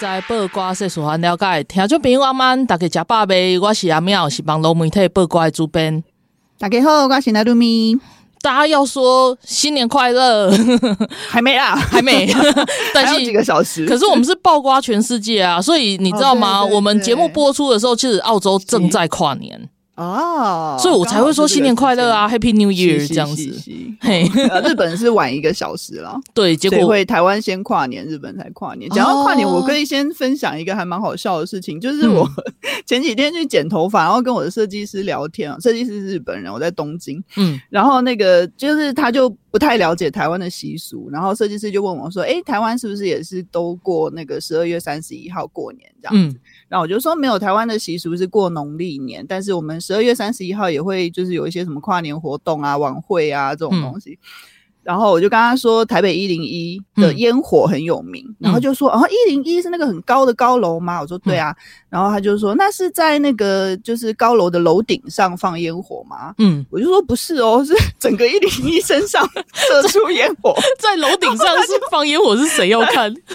在报挂世事还了解，听众朋友阿曼，大家食饱未？我是阿妙，是网络媒体报瓜的主编。大家好，我是阿露咪。大家要说新年快乐，还没啊，还没。但是几个小时，可是我们是曝光全世界啊，所以你知道吗？哦、对对对，我们节目播出的时候，其实澳洲正在跨年。哦，所以我才会说新年快乐啊，Happy New Year 这样子。嘿，日本是晚一个小时了，对，结果会台湾先跨年，日本才跨年。讲到跨年，我可以先分享一个还蛮好笑的事情，就是我 前几天去剪头发，然后跟我的设计师聊天啊，设计师是日本人，我在东京，嗯，然后那个就是他就不太了解台湾的习俗，然后设计师就问我说：“哎，台湾是不是也是都过那个十二月三十一号过年这样子？”然后我就说：“没有，台湾的习俗是过农历年，但是我们十二月三十一号也会就是有一些什么跨年活动啊、晚会啊这种东西。嗯”然后我就跟他说：“台北一零一的烟火很有名。嗯”然后就说：“哦，一零一是那个很高的高楼吗？”我说：“对啊。嗯”然后他就说：“那是在那个就是高楼的楼顶上放烟火吗？”嗯，我就说：“不是哦，是整个一零一身上射出烟火，在楼顶上是放烟火，是谁要看？”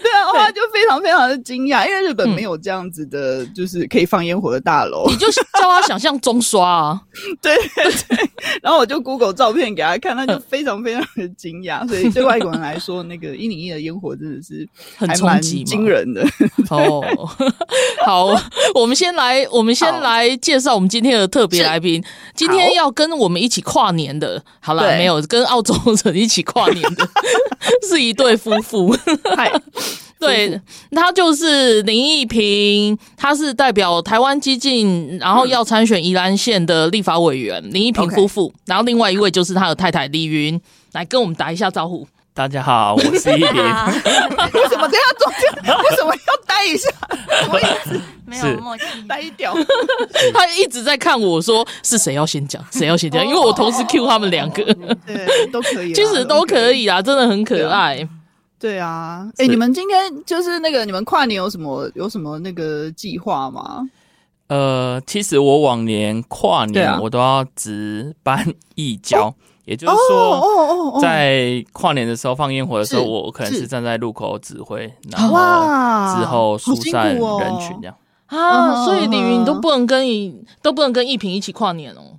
对啊，他就非常非常的惊讶，因为日本没有这样子的，就是可以放烟火的大楼。你就 叫他想象中刷啊，对对对。然后我就 Google 照片给他看，他就非常非常的惊讶。所以对外国人来说，那个一零一的烟火真的是还蛮惊人的。哦，好，我们先来，我们先来介绍我们今天的特别来宾。今天要跟我们一起跨年的，好了，没有跟澳洲人一起跨年的，是一对夫妇。嗨。对，他就是林义平，他是代表台湾激进，然后要参选宜兰县的立法委员、嗯、林义平夫妇。然后另外一位就是他的太太李云，来跟我们打一下招呼。大家好，我是义平。为什么这样中间？为什么要待一下？什么意思？没有默契，呆掉。他一直在看我说是谁要先讲，谁要先讲，因为我同时 cue 他们两个，对，都可以，其实都可以啦，真的很可爱。对啊，哎、欸，你们今天就是那个，你们跨年有什么有什么那个计划吗？呃，其实我往年跨年我都要值班义交，啊、也就是说，在跨年的时候放烟火的时候，我可能是站在路口指挥，然后之后疏散人群这样啊。所以李云你都不能跟你都不能跟一平一起跨年哦。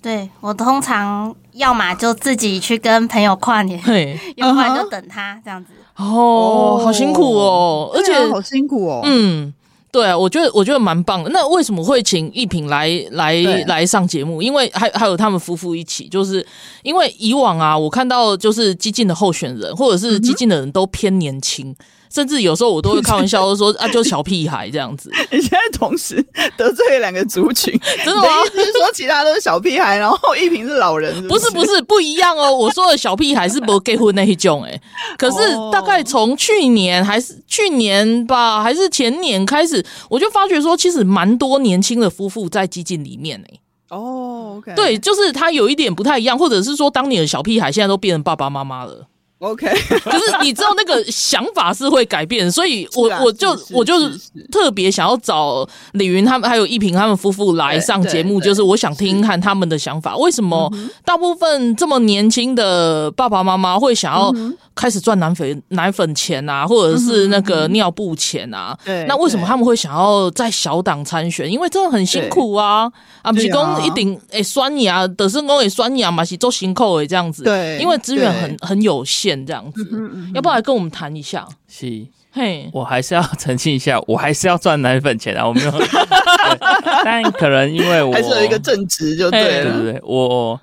对，我通常要么就自己去跟朋友跨年，要不然就等他这样子。哦，好辛苦哦，而且、啊、好辛苦哦。嗯，对啊，我觉得我觉得蛮棒的。那为什么会请一品来来来上节目？因为还还有他们夫妇一起，就是因为以往啊，我看到就是激进的候选人或者是激进的人都偏年轻。嗯甚至有时候我都会开玩笑说 啊，就小屁孩这样子。你现在同时得罪了两个族群，真的吗？是说其他都是小屁孩，然后一平是老人是不是？不是不是不一样哦。我说的小屁孩是不结婚那一种哎，可是大概从去年还是去年吧，还是前年开始，我就发觉说，其实蛮多年轻的夫妇在激进里面哎。哦对，就是他有一点不太一样，或者是说，当年的小屁孩现在都变成爸爸妈妈了。OK，可是你知道那个想法是会改变，所以我我就我就是特别想要找李云他们还有一平他们夫妇来上节目，就是我想听听看他们的想法，为什么大部分这么年轻的爸爸妈妈会想要开始赚奶粉奶粉钱啊，或者是那个尿布钱啊？对，那为什么他们会想要在小党参选？因为真的很辛苦啊！啊，不是讲一定诶，酸牙德胜公也，酸牙嘛是做辛苦诶，这样子。对，因为资源很很有限。这样子，嗯嗯、要不要来跟我们谈一下？是，嘿，我还是要澄清一下，我还是要赚奶粉钱啊！我没有，但可能因为我还是有一个正职，就对了，对不对？我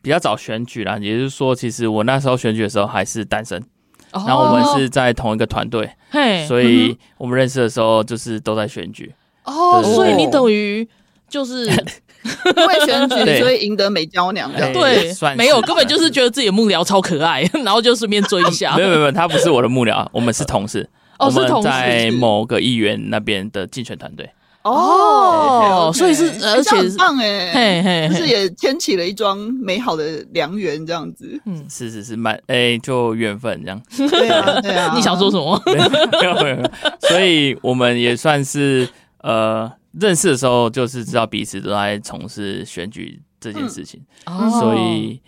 比较早选举啦，也就是说，其实我那时候选举的时候还是单身，哦、然后我们是在同一个团队，嘿，所以我们认识的时候就是都在选举。哦，对对对，所以你等于就是。因为选举所以赢得美娇娘这样。对，没有，根本就是觉得自己的幕僚超可爱，然后就顺便追一下。没有没有，他不是我的幕僚，我们是同事。哦，是同事。在某个议员那边的竞选团队。哦，所以是而且很棒哎，就是也牵起了一桩美好的良缘这样子。嗯，是是是，蛮哎，就缘分这样。对啊对啊，你想说什么？没有没有，所以我们也算是呃。认识的时候就是知道彼此都在从事选举这件事情，嗯、所以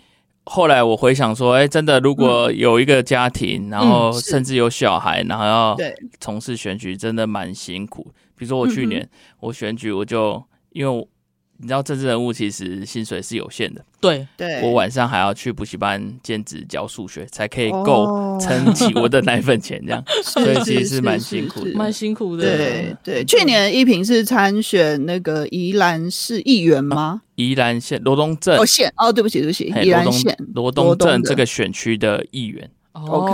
后来我回想说，哎、欸，真的如果有一个家庭，嗯、然后甚至有小孩，然后要从事选举，真的蛮辛苦。比如说我去年我选举，我就因为。你知道政治人物其实薪水是有限的，对对，我晚上还要去补习班兼职教数学，才可以够撑起我的奶粉钱，这样，所以其实是蛮辛苦的，蛮辛苦的。对对，去年一平是参选那个宜兰市议员吗？宜兰县罗东镇哦县哦，对不起对不起，宜兰县罗东镇这个选区的议员。OK，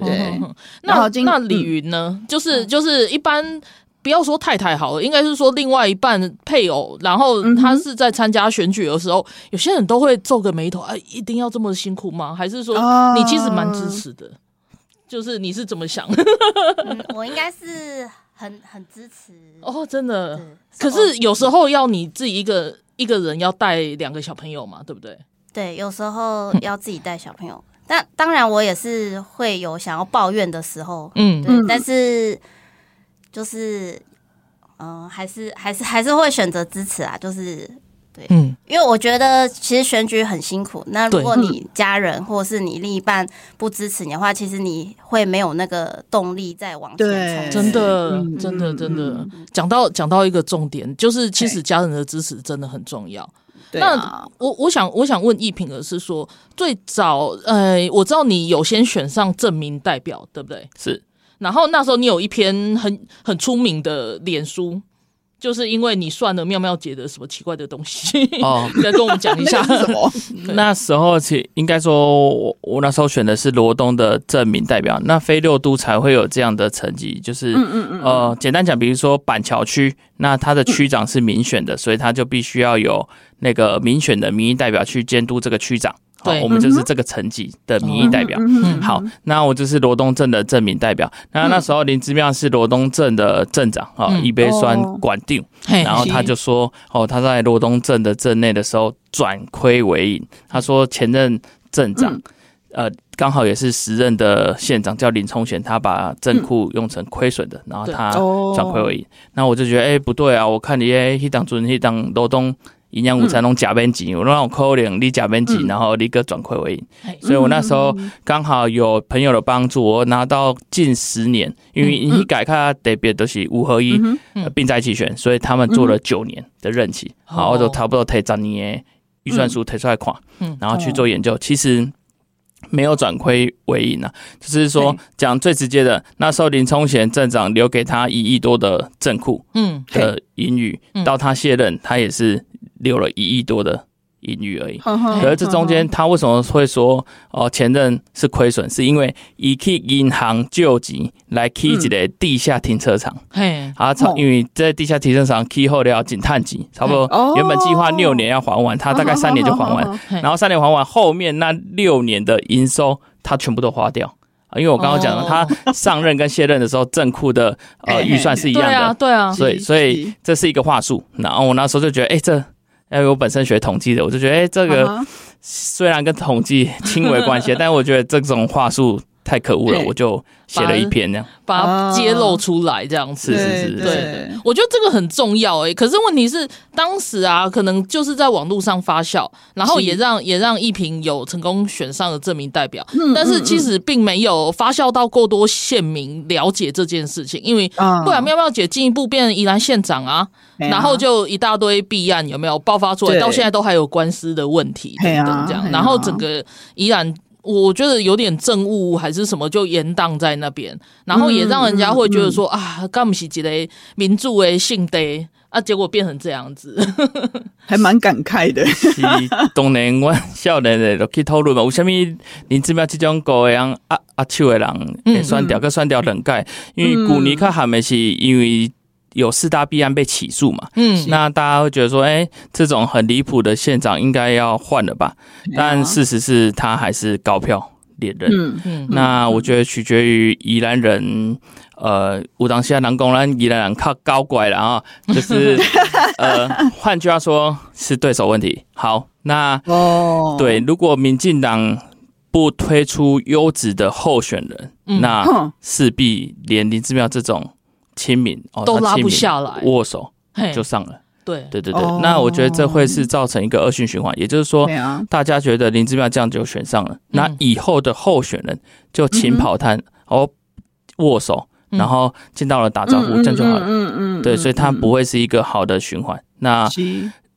对对对。那那李云呢？就是就是一般。不要说太太好了，应该是说另外一半配偶，然后他是在参加选举的时候，嗯、有些人都会皱个眉头，哎，一定要这么辛苦吗？还是说你其实蛮支持的？啊、就是你是怎么想？嗯、我应该是很很支持哦，真的。可是有时候要你自己一个一个人要带两个小朋友嘛，对不对？对，有时候要自己带小朋友，嗯、但当然我也是会有想要抱怨的时候，嗯，对，但是。就是，嗯、呃，还是还是还是会选择支持啊。就是，对，嗯，因为我觉得其实选举很辛苦。那如果你家人或是你另一半不支持你的话，其实你会没有那个动力再往前冲。真的，真的，真的。讲到讲到一个重点，就是其实家人的支持真的很重要。对那我我想我想问一品的是说，最早，呃，我知道你有先选上证明代表，对不对？是。然后那时候你有一篇很很出名的脸书，就是因为你算了妙妙姐的什么奇怪的东西哦，再跟我们讲一下 什么？那时候其应该说我我那时候选的是罗东的证明代表，那非六都才会有这样的成绩，就是嗯嗯嗯呃，简单讲，比如说板桥区，那他的区长是民选的，所以他就必须要有那个民选的民意代表去监督这个区长。对，我们就是这个层级的民意代表。嗯、好，那我就是罗东镇的镇民代表。那那时候林之妙是罗东镇的镇长啊，一杯酸管定，哦、然后他就说，哦，他在罗东镇的镇内的时候转亏为盈。他说前任镇长，嗯、呃，刚好也是时任的县长叫林聪贤，他把镇库用成亏损的，然后他转亏为盈。那、哦、我就觉得，哎、欸，不对啊，我看你哎，一当尊，一当罗东。营养午餐弄假边级，我让我扣零，你假边级，然后立刻转亏为盈。所以我那时候刚好有朋友的帮助，我拿到近十年，因为你改卡特别都是五合一并在一起选，所以他们做了九年的任期，好，我就差不多提十年预算书提出来看，然后去做研究，其实没有转亏为盈啊，就是说讲最直接的，那时候林聪贤镇长留给他一亿多的镇库，嗯的盈余，到他卸任，他也是。留了一亿多的盈余而已，可是这中间他为什么会说哦前任是亏损？是因为以去银行救急来开一个地下停车场，嘿，啊，因为在地下停车场开后要警探级，差不多原本计划六年要还完，他大概三年就还完，然后三年还完，后面那六年的营收他全部都花掉。啊，因为我刚刚讲了，他上任跟卸任的时候政库的呃预算是一样的，对啊，对啊，所以所以这是一个话术，然后我那时候就觉得，哎，这。因为我本身学统计的，我就觉得，哎、欸，这个虽然跟统计轻微关系，但我觉得这种话术太可恶了，我就写了一篇这样。把它揭露出来，这样子是是是，对，我觉得这个很重要哎。可是问题是，当时啊，可能就是在网络上发酵，然后也让也让一平有成功选上了这名代表。但是其实并没有发酵到过多县民了解这件事情，因为不然妙妙姐进一步变成宜兰县长啊，然后就一大堆弊案有没有爆发出来，到现在都还有官司的问题等等这样，然后整个宜兰。我觉得有点政务还是什么，就延宕在那边，然后也让人家会觉得说、嗯嗯、啊，干不起几类民主诶性的啊，结果变成这样子，还蛮感慨的。是当年我少年的都去讨论嘛，为什么林志妙这种高样啊啊手的人会选掉，个选掉两届，因为旧年较喊的是因为。有四大弊案被起诉嘛，嗯，那大家会觉得说，哎、欸，这种很离谱的县长应该要换了吧？但事实是他还是高票连任。嗯嗯，那我觉得取决于宜兰人，呃，武当西亚南公兰宜兰人靠高拐了啊，就是 呃，换句话说，是对手问题。好，那哦，对，如果民进党不推出优质的候选人，嗯、那势必连林志妙这种。亲民哦，都拉不下来，握手就上了。对。对对对，那我觉得这会是造成一个恶性循环，也就是说，大家觉得林志妙这样就选上了，那以后的候选人就勤跑摊哦，握手，然后见到了打招呼，这样就好了。嗯嗯，对，所以它不会是一个好的循环。那。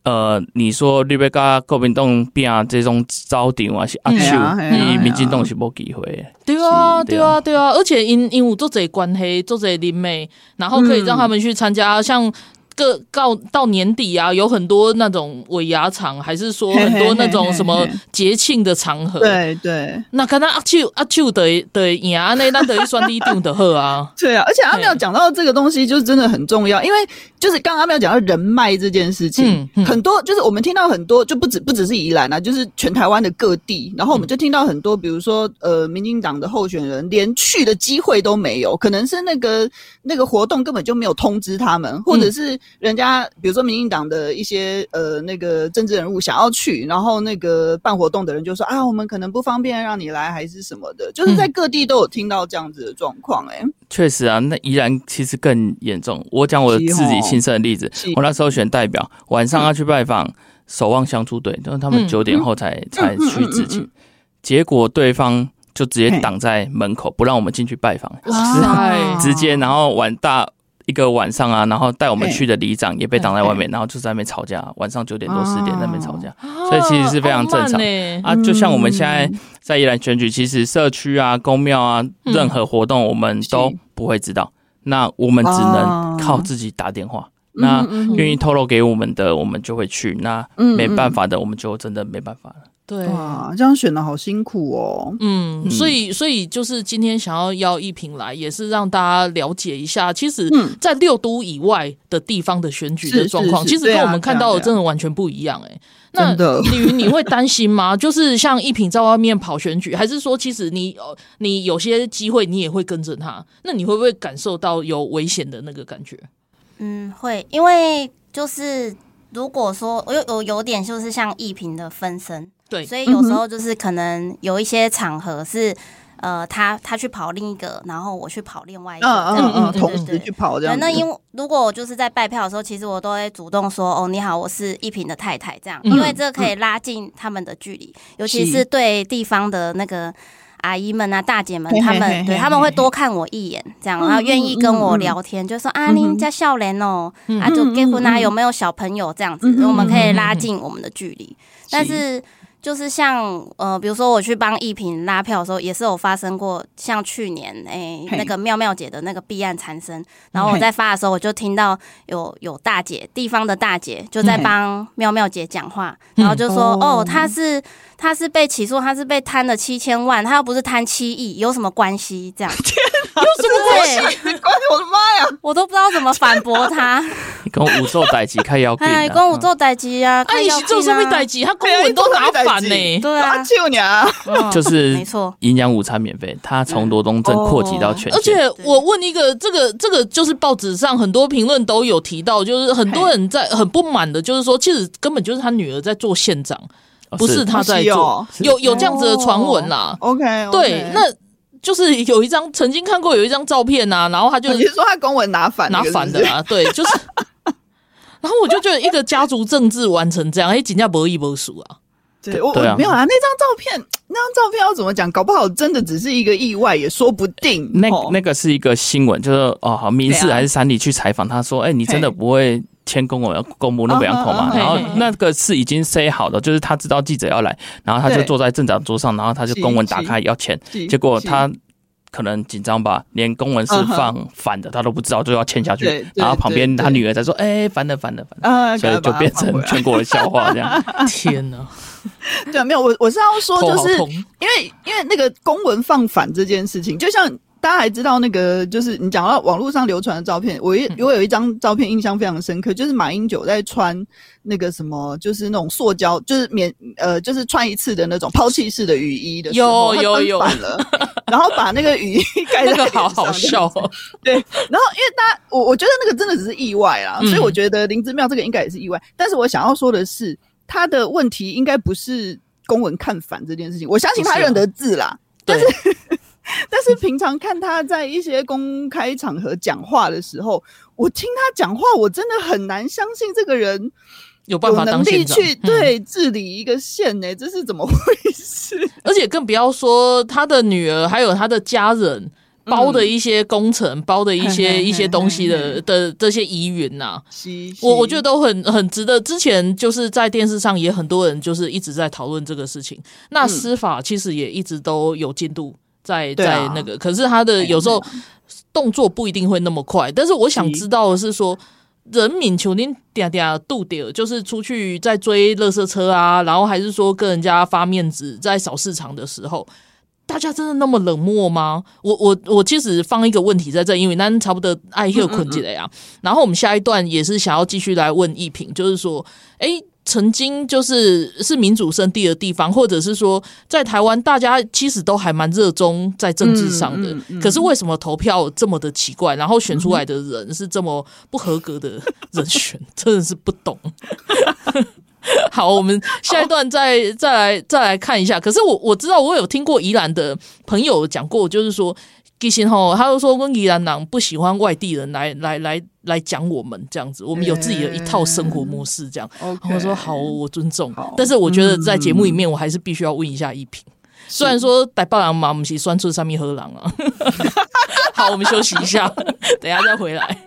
呃，你说你要甲国民党变这种招顶还是阿秀？你民进党是无机会。对啊，对啊，对啊，而且因因有做这关系，做这林美，然后可以让他们去参加像。个到到年底啊，有很多那种尾牙场，还是说很多那种什么节庆的场合。对对，那可能阿秋阿秋的的牙那那等于算低定的贺啊。对啊，而且阿妙讲到这个东西，就是真的很重要，因为就是刚刚阿妙讲到人脉这件事情，很多就是我们听到很多，就不止不只是宜兰啊，就是全台湾的各地，然后我们就听到很多，比如说呃，民进党的候选人连去的机会都没有，可能是那个那个活动根本就没有通知他们，或者是。人家比如说民进党的一些呃那个政治人物想要去，然后那个办活动的人就说啊，我们可能不方便让你来，还是什么的，就是在各地都有听到这样子的状况。哎，确实啊，那宜兰其实更严重。我讲我自己亲身的例子，我那时候选代表，晚上要去拜访守望相助队，就是他们九点后才才去执勤，结果对方就直接挡在门口，不让我们进去拜访，直接然后晚大。一个晚上啊，然后带我们去的里长也被挡在外面，然后就在那边吵架。晚上九点多十点在那边吵架，所以其实是非常正常啊。就像我们现在在宜兰选举，其实社区啊、公庙啊，任何活动我们都不会知道，那我们只能靠自己打电话。那愿意透露给我们的，我们就会去；那没办法的，我们就真的没办法了。对啊，这样选的好辛苦哦。嗯，所以所以就是今天想要邀一平来，也是让大家了解一下，其实，在六都以外的地方的选举的状况，其实跟我们看到的真的完全不一样。哎，那李云，你会担心吗？就是像一平在外面跑选举，还是说，其实你你有些机会你也会跟着他？那你会不会感受到有危险的那个感觉？嗯，会，因为就是如果说我有有有点就是像一平的分身。对，所以有时候就是可能有一些场合是，呃，他他去跑另一个，然后我去跑另外一个，嗯嗯嗯，同时去跑这样。那因为如果我就是在拜票的时候，其实我都会主动说，哦，你好，我是一平的太太，这样，因为这可以拉近他们的距离，尤其是对地方的那个阿姨们啊、大姐们，他们对他们会多看我一眼，这样，然后愿意跟我聊天，就说啊，您家笑脸哦，啊，就结婚啊，有没有小朋友这样子，我们可以拉近我们的距离，但是。就是像呃，比如说我去帮一平拉票的时候，也是有发生过，像去年诶、欸、那个妙妙姐的那个弊案缠身，然后我在发的时候，我就听到有有大姐地方的大姐就在帮妙妙姐讲话，然后就说哦，她是。他是被起诉，他是被贪了七千万，他又不是贪七亿，有什么关系？这样，有什么关系？关我的妈呀！我都不知道怎么反驳他。跟五做代级开要紧，哎，跟五做代级啊，哎，你做什么代级？他公文都拿反呢？对啊，就你啊，就是没错，营养午餐免费，他从罗东镇扩及到全。而且我问一个，这个这个就是报纸上很多评论都有提到，就是很多人在很不满的，就是说，其实根本就是他女儿在做县长。不是他在做，有有这样子的传闻啦。OK，对，那就是有一张曾经看过有一张照片呐，然后他就你说他公文拿反拿反的啊，对，就是。然后我就觉得一个家族政治完成这样，哎，人家博弈博输啊。对，我没有啊，那张照片，那张照片要怎么讲？搞不好真的只是一个意外，也说不定。那那个是一个新闻，就是哦，好，民事还是三里去采访，他说，哎，你真的不会。签公文要公布那么两口嘛，然后那个是已经 say 好的，就是他知道记者要来，然后他就坐在镇长桌上，然后他就公文打开要签，结果他可能紧张吧，连公文是放反的他都不知道，就要签下去，然后旁边他女儿在说：“哎，反的反的反的。”所以就变成全国的笑话这样。天哪！对啊，没有我我是要说，就是因为因为那个公文放反这件事情，就像。大家还知道那个，就是你讲到网络上流传的照片，我一我有一张照片印象非常深刻，就是马英九在穿那个什么，就是那种塑胶，就是免呃，就是穿一次的那种抛弃式的雨衣的时候，有有有，反了，然后把那个雨衣盖在脸上，那个好好笑。对，然后因为大家，我我觉得那个真的只是意外啦，嗯、所以我觉得林之妙这个应该也是意外。但是我想要说的是，他的问题应该不是公文看反这件事情，我相信他认得字啦，啊、但是。但是平常看他在一些公开场合讲话的时候，我听他讲话，我真的很难相信这个人有办法有能力去对治理一个县呢、欸？这是怎么 回事？而且更不要说他的女儿，还有他的家人包的一些工程，包的一些一些东西的的这些疑云呐，我我觉得都很很值得。之前就是在电视上也很多人就是一直在讨论这个事情，那司法其实也一直都有进度。在在那个，啊、可是他的有时候动作不一定会那么快。但是我想知道的是说，人民求您嗲嗲度点，就是出去在追垃圾车啊，然后还是说跟人家发面子，在扫市场的时候，大家真的那么冷漠吗？我我我其实放一个问题在这，因为那差不多爱又困起来呀。然后我们下一段也是想要继续来问一品，就是说，哎、欸。曾经就是是民主圣地的地方，或者是说在台湾，大家其实都还蛮热衷在政治上的。嗯嗯嗯、可是为什么投票这么的奇怪，然后选出来的人是这么不合格的人选，真的是不懂。好，我们下一段再再来再来看一下。可是我我知道，我有听过宜兰的朋友讲过，就是说。其实吼，他就说，温宜兰人不喜欢外地人来来来来讲我们这样子，我们有自己的一套生活模式这样。我、欸、说好，我尊重。但是我觉得在节目里面，我还是必须要问一下一平。嗯、虽然说逮暴狼嘛，不是酸出三米喝狼啊。好，我们休息一下，等一下再回来。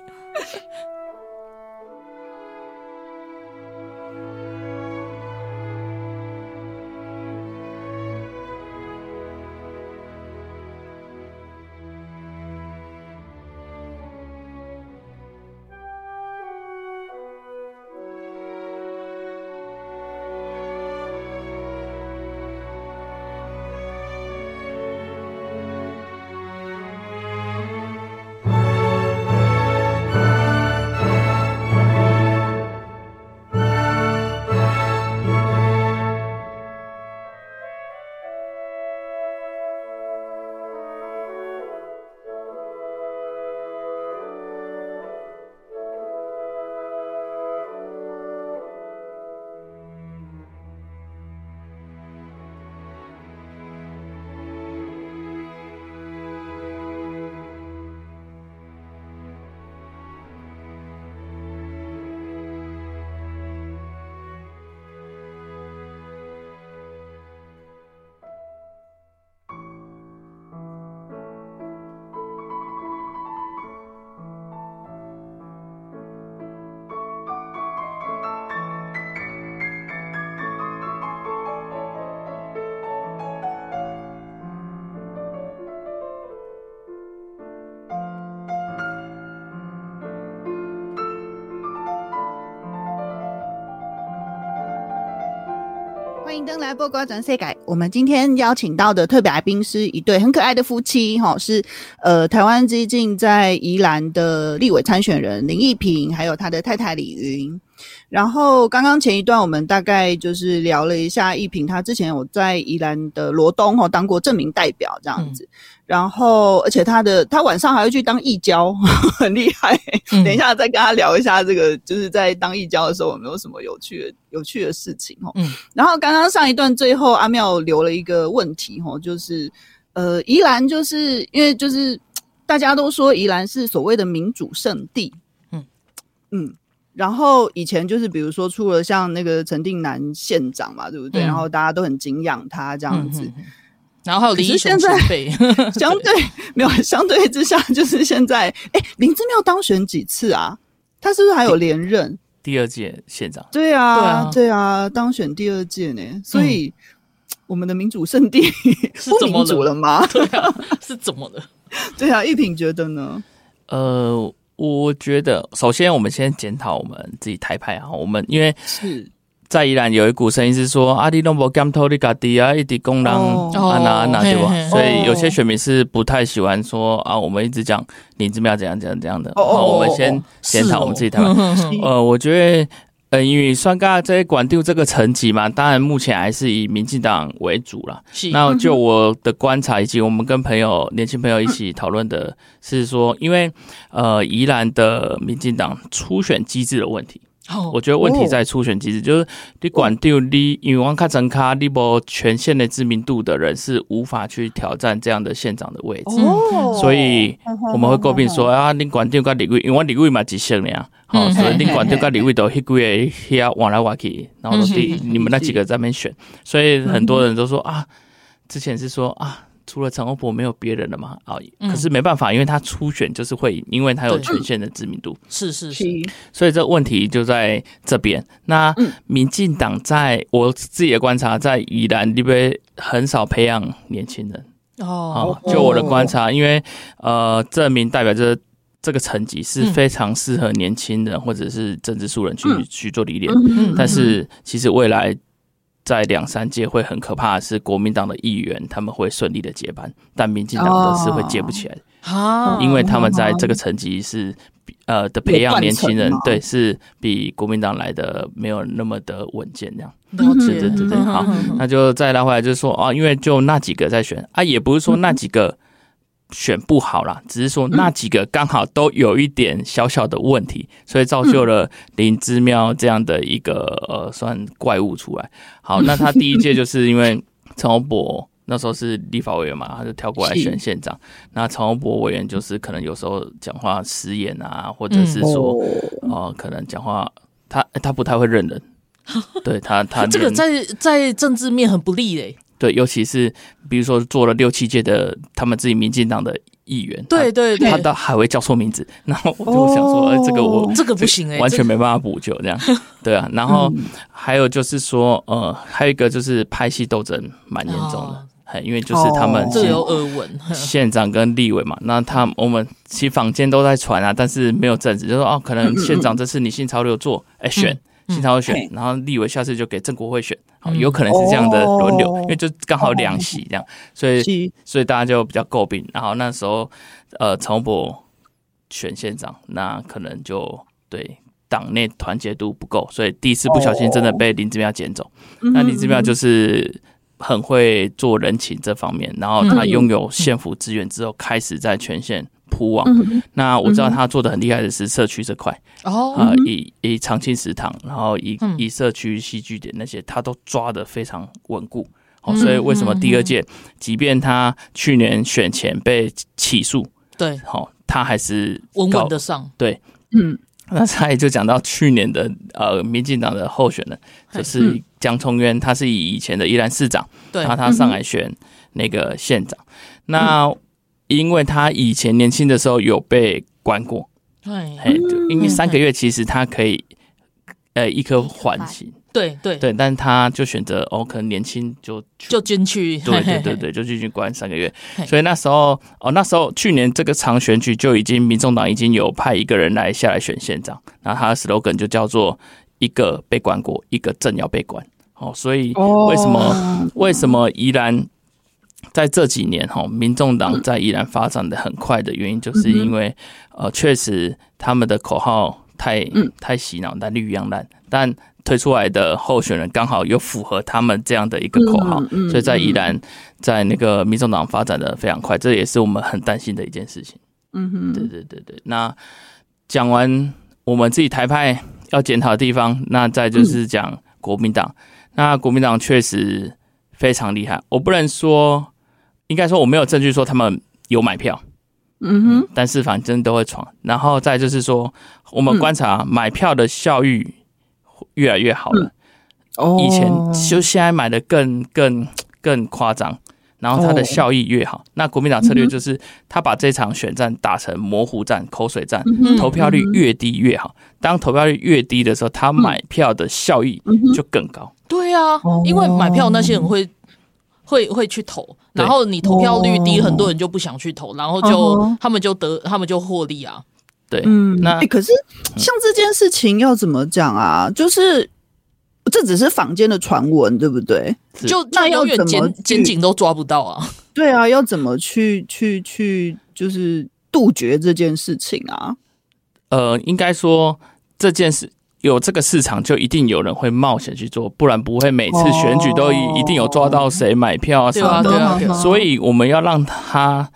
登来播瓜转世改。我们今天邀请到的特别来宾是一对很可爱的夫妻，哈，是呃台湾基进在宜兰的立委参选人林义平，还有他的太太李云。然后刚刚前一段我们大概就是聊了一下一平，他之前有在宜兰的罗东哈当过证明代表这样子。嗯然后，而且他的他晚上还会去当义交，很厉害。嗯、等一下再跟他聊一下这个，就是在当义交的时候有没有什么有趣的有趣的事情哦。嗯。然后刚刚上一段最后阿妙留了一个问题哦，就是呃，宜兰就是因为就是大家都说宜兰是所谓的民主圣地，嗯嗯。然后以前就是比如说出了像那个陈定南县长嘛，对不对？嗯、然后大家都很敬仰他这样子。嗯嗯然后还有林义雄前辈，相对没有相对之下，就是现在，哎，林志妙当选几次啊？他是不是还有连任？第二届县长？对啊，对啊，对啊，当选第二届呢。所以、嗯、我们的民主圣地 是不民主了吗？对啊，是怎么的？对啊，一平觉得呢？呃，我觉得首先我们先检讨我们自己台派啊，我们因为是。在宜兰有一股声音是说，阿里诺博甘托利嘎迪啊，一滴公狼安娜安娜对吧？所以有些选民是不太喜欢说啊，我们一直讲你怎么样怎样怎样怎样的。好，我们先检讨我们自己台湾。呃，我觉得。呃，因为算噶在管定这个层级嘛，当然目前还是以民进党为主啦。是，那就我的观察，以及我们跟朋友、年轻朋友一起讨论的是说，因为呃，宜兰的民进党初选机制的问题。我觉得问题在初选机制，就是你管定你，因为王卡成卡你无全县的知名度的人是无法去挑战这样的县长的位置，所以我们会诟病说啊，你管定跟李贵，因为李贵嘛几县的呀，好，所以你管定跟李贵都一个月要往来往去，然后第你们那几个在那边选，所以很多人都说啊，之前是说啊。除了陈欧博没有别人了嘛？啊，可是没办法，因为他初选就是会，因为他有全县的知名度，是是是，所以这问题就在这边。那民进党在我自己的观察，在宜兰那边很少培养年轻人。哦。就我的观察，因为呃，这名代表着这个层级是非常适合年轻人或者是政治素人去去做历练，但是其实未来。在两三届会很可怕的是，国民党的议员他们会顺利的接班，但民进党的是会接不起来。哦，因为他们在这个层级是呃的培养年轻人，对，是比国民党来的没有那么的稳健，这样。对对对对，好，那就再拉回来，就是说啊，因为就那几个在选啊，也不是说那几个。选不好啦，只是说那几个刚好都有一点小小的问题，所以造就了林之喵这样的一个呃算怪物出来。好，那他第一届就是因为陈欧博那时候是立法委员嘛，他就跳过来选县长。那陈欧博委员就是可能有时候讲话失言啊，或者是说哦、呃，可能讲话他他不太会认人，对他他这个在在政治面很不利嘞。对，尤其是比如说做了六七届的他们自己民进党的议员，对对对，他都还会叫错名字，然后我就想说，哎，这个我这个不行哎，完全没办法补救这样，对啊。然后还有就是说，呃，还有一个就是派系斗争蛮严重的，哎，因为就是他们这有耳闻，县长跟立委嘛，那他我们其实坊间都在传啊，但是没有证据，就说哦，可能 县长这次你新潮流做，哎，选。新潮会选，然后立委下次就给郑国会选，好，有可能是这样的轮流，因为就刚好两席这样，所以所以大家就比较诟病。然后那时候，呃，陈欧珀选县长，那可能就对党内团结度不够，所以第一次不小心真的被林志妙捡走。那林志妙就是很会做人情这方面，然后他拥有县府资源之后，开始在全县。铺网，嗯、那我知道他做的很厉害的是社区这块哦，啊、呃，以以长青食堂，然后以以社区戏剧点那些，他都抓的非常稳固。哦，所以为什么第二届，即便他去年选前被起诉，对，好，他还是稳稳的上。对，嗯，那他也就讲到去年的呃，民进党的候选人就是江聪渊，他是以以前的宜兰市长，对，然后他上来选那个县长，那。因为他以前年轻的时候有被关过，对，因为三个月其实他可以，呃，一颗缓刑，对对。对，但他就选择哦，可能年轻就就进去，对对对对，就进去关三个月。所以那时候哦，那时候去年这个长选举就已经，民众党已经有派一个人来下来选县长，然后他的 slogan 就叫做一个被关过，一个正要被关。哦，所以为什么为什么宜兰？在这几年哈，民众党在宜兰发展的很快的原因，就是因为呃，确实他们的口号太太洗脑，但绿一样烂，但推出来的候选人刚好又符合他们这样的一个口号，所以在宜兰在那个民众党发展的非常快，这也是我们很担心的一件事情。嗯哼，对对对对。那讲完我们自己台派要检讨的地方，那再就是讲国民党。那国民党确实非常厉害，我不能说。应该说我没有证据说他们有买票，嗯哼，但是反正都会闯。然后再就是说，我们观察买票的效益越来越好了。哦，以前就现在买的更更更夸张，然后它的效益越好。那国民党策略就是他把这场选战打成模糊战、口水战，投票率越低越好。当投票率越低的时候，他买票的效益就更高。对啊，因为买票那些人会。会会去投，然后你投票率低，很多人就不想去投，然后就他们就得他们就获利啊。对，嗯，那可是像这件事情要怎么讲啊？就是这只是坊间的传闻，对不对？就那要远检检警都抓不到啊。对啊，要怎么去去去，就是杜绝这件事情啊？呃，应该说这件事有这个市场，就一定有人会冒险去做，不然不会每次选举都一定有抓到谁买票啊什么的。对啊，所以我们要让他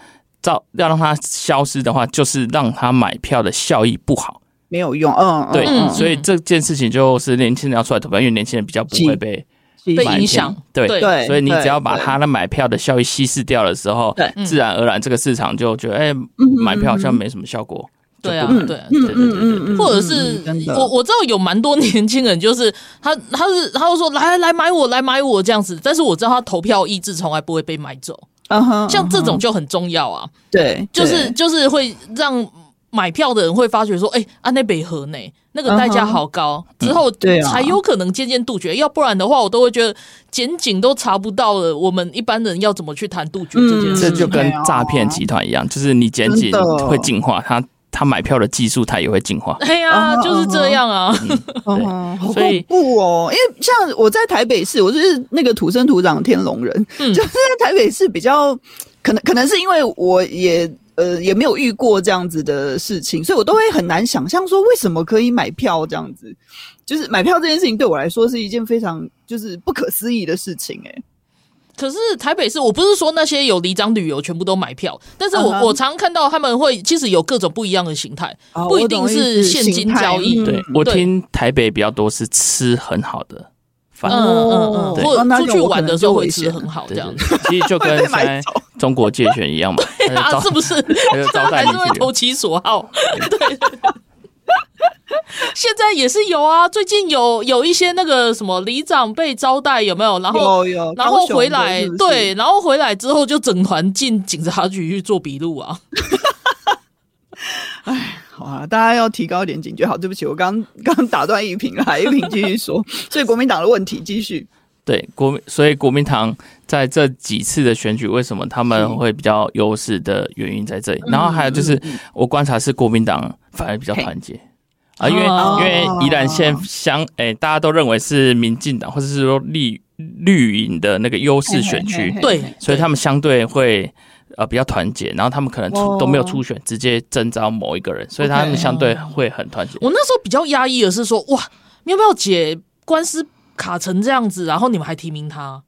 照要让他消失的话，就是让他买票的效益不好，没有用。嗯，对，嗯、所以这件事情就是年轻人要出来投票，因为年轻人比较不会被。被影响，对对，所以你只要把他的买票的效益稀释掉的时候，自然而然这个市场就觉得，哎，买票好像没什么效果。对啊，对，对对对对，或者是我我知道有蛮多 年轻人，就是他他是他就说来来买我来买我这样子，但是我知道他投票意志从来不会被买走，像这种就很重要啊。对，就是就是会让买票的人会发觉说，哎，安内北河呢？那个代价好高，之后才有可能渐渐杜绝。要不然的话，我都会觉得检警都查不到了，我们一般人要怎么去谈杜绝这件事？这就跟诈骗集团一样，就是你检警会进化，他他买票的技术他也会进化。对 呀，就是这样啊。好恐怖哦！因为像我在台北市，我就是那个土生土长的天龙人，就是在台北市比较可能，可能是因为我也。呃，也没有遇过这样子的事情，所以我都会很难想象说为什么可以买票这样子。就是买票这件事情对我来说是一件非常就是不可思议的事情哎、欸。可是台北市，我不是说那些有离张旅游全部都买票，但是我、uh huh. 我常看到他们会其实有各种不一样的形态，oh, 不一定是现金交易。对，我听台北比较多是吃很好的。嗯嗯嗯，或者出去玩的时候会吃很好，这样子，其实就跟现在中国借选一样嘛，啊，是不是？还是会投其所好。对，现在也是有啊，最近有有一些那个什么里长被招待，有没有？然后然后回来，对，然后回来之后就整团进警察局去做笔录啊。哎。好啊，大家要提高一点警觉。好，对不起，我刚 刚打断一平了，一平继续说。所以国民党的问题继续。对国民，所以国民党在这几次的选举，为什么他们会比较优势的原因在这里。然后还有就是，我观察是国民党反而比较团结啊，因为因为宜兰县相哎，大家都认为是民进党或者是说绿绿营的那个优势选区，对，所以他们相对会。呃，比较团结，然后他们可能出都没有初选，直接征召某一个人，所以他们相对会很团结。我那时候比较压抑的是说，哇，妙妙姐官司卡成这样子，然后你们还提名他，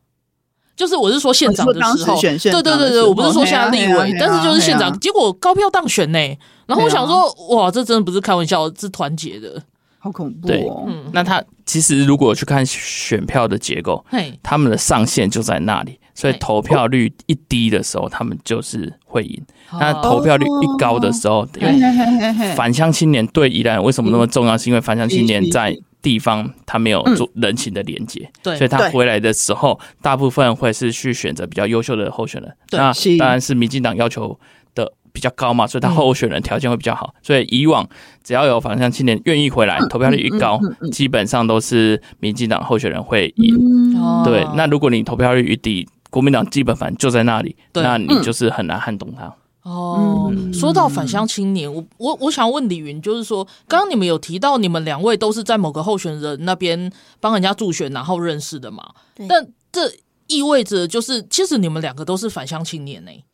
就是我是说县长的时候，对对对对，我不是说现在立委，但是就是县长，结果高票当选呢。然后我想说，哇，这真的不是开玩笑，是团结的，好恐怖哦。那他其实如果去看选票的结构，他们的上限就在那里。所以投票率一低的时候，他们就是会赢。那投票率一高的时候，因为返乡青年对宜兰为什么那么重要？是因为返乡青年在地方他没有做人情的连接，所以他回来的时候，大部分会是去选择比较优秀的候选人。那当然是民进党要求的比较高嘛，所以他候选人条件会比较好。所以以往只要有返乡青年愿意回来，投票率一高，基本上都是民进党候选人会赢。对，那如果你投票率一低，国民党基本盘就在那里，那你就是很难撼动他。哦，嗯、说到返乡青年，我我我想问李云，就是说，刚刚你们有提到你们两位都是在某个候选人那边帮人家助选，然后认识的嘛？但这意味着就是，其实你们两个都是返乡青年呢、欸，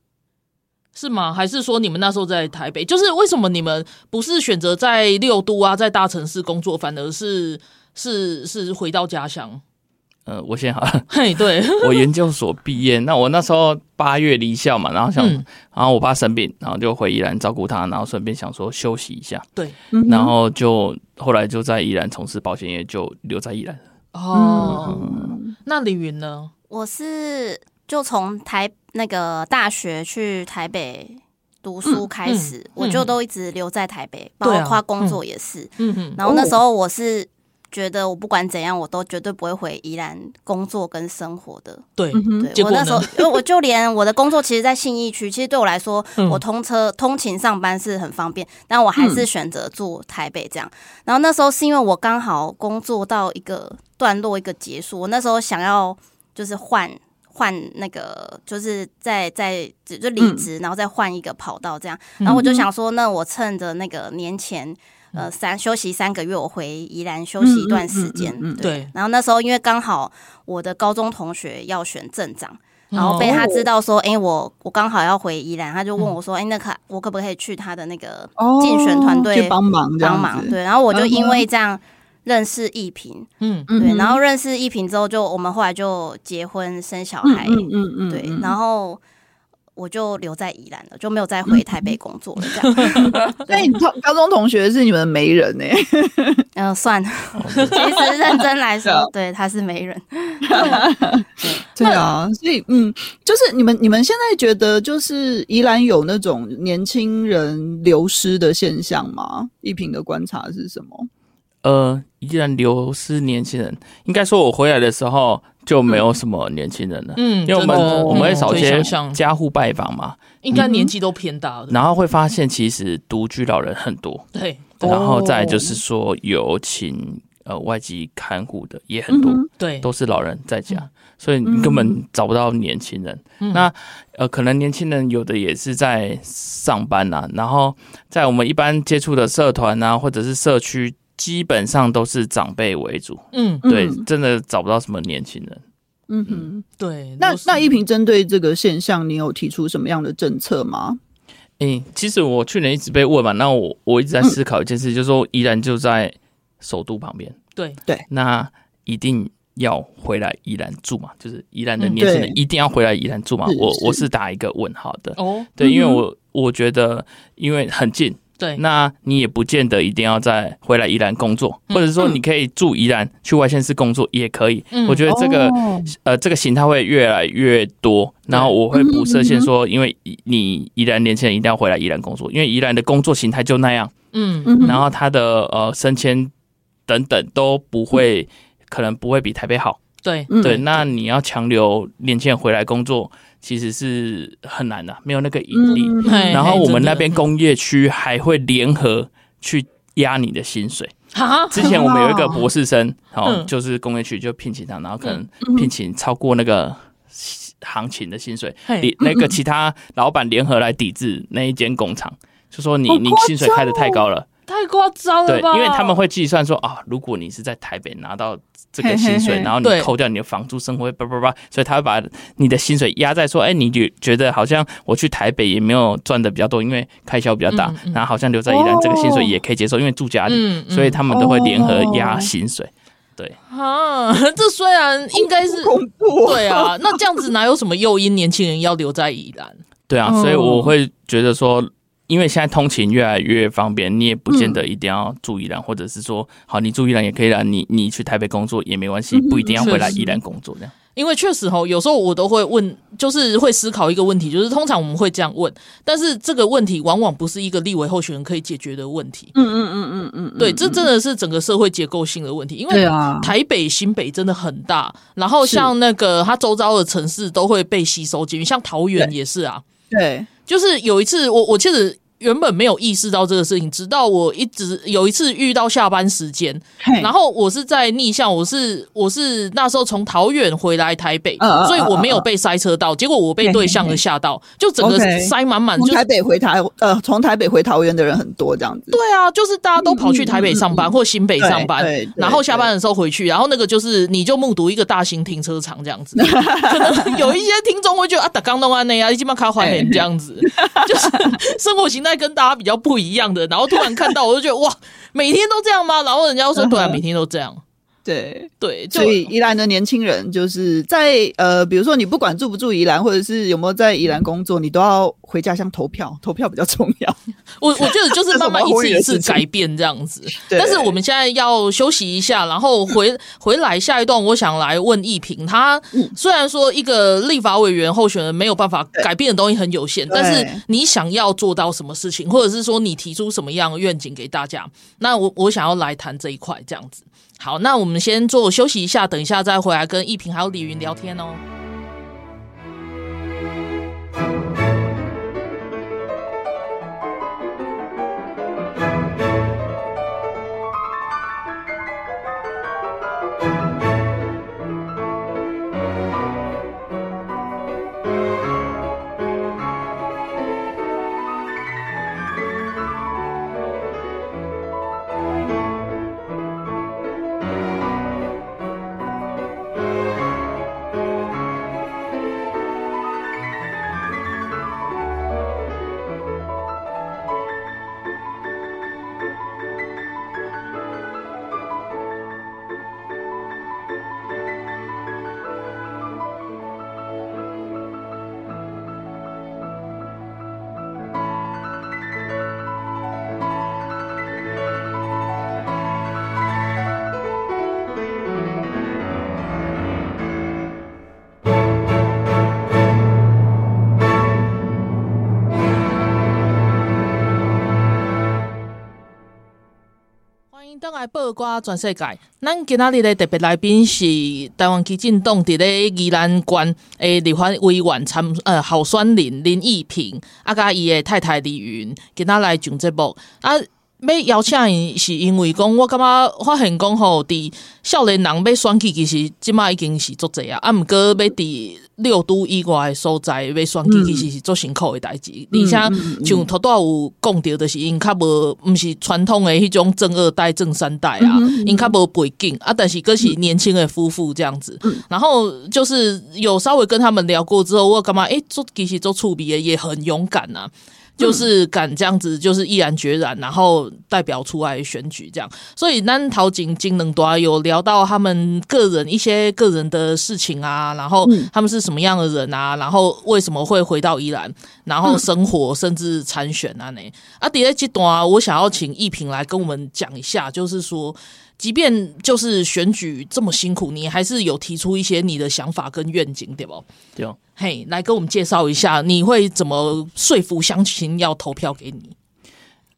是吗？还是说你们那时候在台北？就是为什么你们不是选择在六都啊，在大城市工作，反而是是是回到家乡？呃，我先好了。嘿，对，我研究所毕业，那我那时候八月离校嘛，然后想，嗯、然后我爸生病，然后就回宜兰照顾他，然后顺便想说休息一下。对，然后就后来就在宜兰从事保险业，就留在宜兰。哦，嗯、那李云呢？我是就从台那个大学去台北读书开始，嗯嗯、我就都一直留在台北，包括工作也是。嗯嗯，然后那时候我是。觉得我不管怎样，我都绝对不会回宜兰工作跟生活的。对，对我那时候，因为我就连我的工作，其实，在信义区，其实对我来说，嗯、我通车通勤上班是很方便，但我还是选择住台北这样。然后那时候是因为我刚好工作到一个段落，一个结束，我那时候想要就是换换那个，就是在在就离职，然后再换一个跑道这样。然后我就想说，那我趁着那个年前。呃三休息三个月，我回宜兰休息一段时间。对，然后那时候因为刚好我的高中同学要选镇长。然后被他知道说，哎、欸，我我刚好要回宜兰，他就问我说，哎、欸，那可我可不可以去他的那个竞选团队帮忙帮忙？对，然后我就因为这样认识一平，嗯，对，然后认识一平之后，就我们后来就结婚生小孩，嗯嗯嗯，对，然后。我就留在宜兰了，就没有再回台北工作了。这样，那你同高中同学是你们媒人呢？嗯，算了，其实认真来说，对，他是媒人。对啊，所以嗯，就是你们你们现在觉得，就是宜兰有那种年轻人流失的现象吗？一平的观察是什么？呃，依然流失年轻人，应该说我回来的时候。就没有什么年轻人了，嗯，因为我们我们会找一些家户拜访嘛，应该年纪都偏大的，然后会发现其实独居老人很多，对，然后再就是说有请呃外籍看护的也很多，对，都是老人在家，所以你根本找不到年轻人。那呃，可能年轻人有的也是在上班呐，然后在我们一般接触的社团啊，或者是社区。基本上都是长辈为主，嗯，对，真的找不到什么年轻人，嗯哼，对。那那一平针对这个现象，你有提出什么样的政策吗？诶、欸，其实我去年一直被问嘛，那我我一直在思考一件事，嗯、就是说宜兰就在首都旁边，对对，那一定要回来宜兰住嘛？就是宜兰的年轻人一定要回来宜兰住嘛？嗯、我我是打一个问号的哦，对，因为我我觉得因为很近。对，那你也不见得一定要再回来宜兰工作，或者说你可以住宜兰去外县市工作也可以。我觉得这个呃这个形态会越来越多，然后我会不设限说，因为你宜兰年轻人一定要回来宜兰工作，因为宜兰的工作形态就那样，嗯，然后他的呃升迁等等都不会，可能不会比台北好。对对，那你要强留年轻人回来工作。其实是很难的，没有那个引力。嗯、然后我们那边工业区还会联合去压你的薪水。哈？之前我们有一个博士生，然 后就是工业区就聘请他，然后可能聘请超过那个行情的薪水，抵那个其他老板联合来抵制那一间工厂，就说你你薪水开的太高了。太夸张了吧？对，因为他们会计算说啊，如果你是在台北拿到这个薪水，然后你扣掉你的房租、生活费，叭叭叭，所以他会把你的薪水压在说，哎，你就觉得好像我去台北也没有赚的比较多，因为开销比较大，然后好像留在宜兰这个薪水也可以接受，因为住家里，所以他们都会联合压薪水。对。啊，这虽然应该是恐怖对啊，那这样子哪有什么诱因年轻人要留在宜兰？对啊，所以我会觉得说。因为现在通勤越来越方便，你也不见得一定要住宜兰，嗯、或者是说，好，你住宜兰也可以啦。你你去台北工作也没关系，不一定要回来宜兰工作这样。因为确实哈，有时候我都会问，就是会思考一个问题，就是通常我们会这样问，但是这个问题往往不是一个立委候选人可以解决的问题。嗯嗯嗯嗯嗯，对，这真的是整个社会结构性的问题。因为台北新北真的很大，然后像那个它周遭的城市都会被吸收进去，像桃园也是啊。对，就是有一次我我其实。原本没有意识到这个事情，直到我一直有一次遇到下班时间，然后我是在逆向，我是我是那时候从桃园回来台北，所以我没有被塞车到，结果我被对向的吓到，就整个塞满满。就台北回台呃，从台北回桃园的人很多这样子。对啊，就是大家都跑去台北上班或新北上班，然后下班的时候回去，然后那个就是你就目睹一个大型停车场这样子。可 能有一些听众会觉得啊，打刚弄安内啊，你起码卡怀念这样子，就是生活形态。跟大家比较不一样的，然后突然看到，我就觉得哇，每天都这样吗？然后人家说，对啊，每天都这样。对对，所以宜兰的年轻人就是在呃，比如说你不管住不住宜兰，或者是有没有在宜兰工作，你都要回家乡投票，投票比较重要。我我觉得就是慢慢一次一次改 变这样子。但是我们现在要休息一下，然后回回来下一段，我想来问一平，他虽然说一个立法委员候选人没有办法改变的东西很有限，但是你想要做到什么事情，或者是说你提出什么样的愿景给大家？那我我想要来谈这一块这样子。好，那我们们先做休息一下，等一下再回来跟一平还有李云聊天哦。全世界，咱今仔日的特别来宾是台湾基进党伫咧宜兰县诶立法委员参呃候选人林义平，啊甲伊诶太太李云，今仔来上节目啊。要邀请伊，是因为讲我感觉发现讲吼，伫少年人要选举，其实即马已经是足济啊。啊，毋过要伫六都以外的所在要选举，其实是足辛苦的代志。而且像头拄有讲着，就是因较无毋是传统的迄种正二代、正三代啊，因较无背景啊，但是更是年轻的夫妇这样子。然后就是有稍微跟他们聊过之后，我感觉诶，做其实做处理的也很勇敢呐、啊。就是敢这样子，就是毅然决然，然后代表出来选举这样。所以咱头前金能多有聊到他们个人一些个人的事情啊，然后他们是什么样的人啊，然后为什么会回到宜兰，然后生活甚至参选啊呢？啊，第二阶段我想要请义平来跟我们讲一下，就是说。即便就是选举这么辛苦，你还是有提出一些你的想法跟愿景，对不？对，嘿，来跟我们介绍一下，你会怎么说服乡亲要投票给你？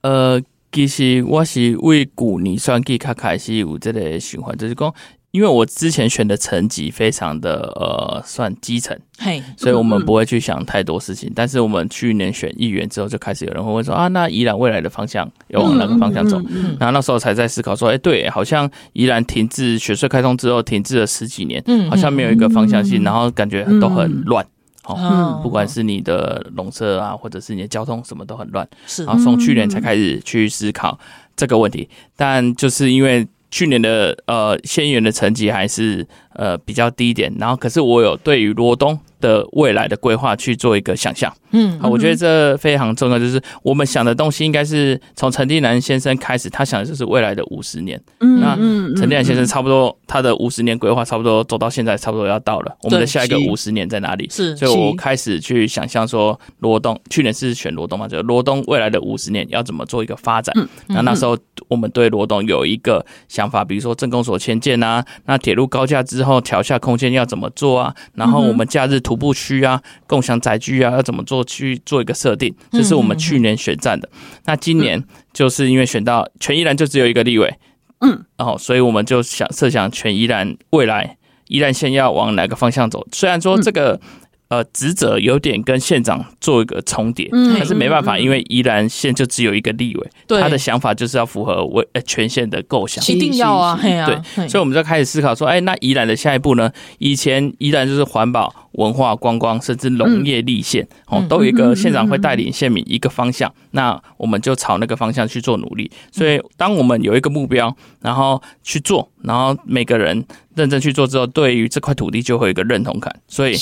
呃，其实我是为古年选举开开始有这个循环，就是讲。因为我之前选的层级非常的呃算基层，嘿，所以我们不会去想太多事情。但是我们去年选议员之后，就开始有人会问说啊，那宜兰未来的方向要往哪个方向走？然后那时候才在思考说，哎，对，好像宜兰停滞雪隧开通之后停滞了十几年，好像没有一个方向性，然后感觉都很乱，哦，不管是你的农舍啊，或者是你的交通，什么都很乱。是，然后从去年才开始去思考这个问题，但就是因为。去年的呃仙元的成绩还是呃比较低一点，然后可是我有对于罗东的未来的规划去做一个想象，嗯，好，我觉得这非常重要，就是我们想的东西应该是从陈定南先生开始，他想的就是未来的五十年，嗯，那陈定南先生差不多他的五十年规划差不多走到现在，差不多要到了，我们的下一个五十年在哪里？是，所以我开始去想象说罗东，去年是选罗东嘛，就罗东未来的五十年要怎么做一个发展？那那时候我们对罗东有一个想法，比如说镇公所迁建啊，那铁路高架之后桥下空间要怎么做啊？然后我们假日。徒步区啊，共享载具啊，要怎么做去做一个设定？这是我们去年选战的。那今年就是因为选到全宜兰就只有一个立委，嗯，然后所以我们就想设想全宜兰未来宜兰县要往哪个方向走。虽然说这个。呃，职责有点跟县长做一个重叠，嗯但是没办法，因为宜兰县就只有一个立委，他的想法就是要符合为全县的构想，一定要啊，对，所以我们就开始思考说，哎，那宜兰的下一步呢？以前宜兰就是环保、文化、观光，甚至农业立县，哦，都有一个县长会带领县民一个方向，那我们就朝那个方向去做努力。所以，当我们有一个目标，然后去做，然后每个人。认真去做之后，对于这块土地就会有一个认同感，所以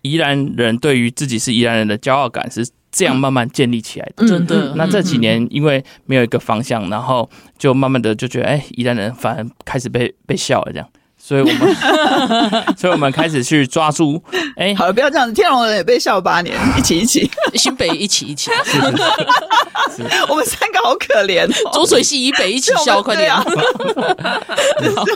宜兰人对于自己是宜兰人的骄傲感是这样慢慢建立起来的。真的，那这几年因为没有一个方向，然后就慢慢的就觉得，哎，宜兰人反而开始被被笑了这样。所以我们，所以我们开始去抓住。哎、欸，好了，不要这样子。天龙人也被笑八年，一起一起，新北一起一起。是是是是我们三个好可怜，浊水溪以北一起笑，快点。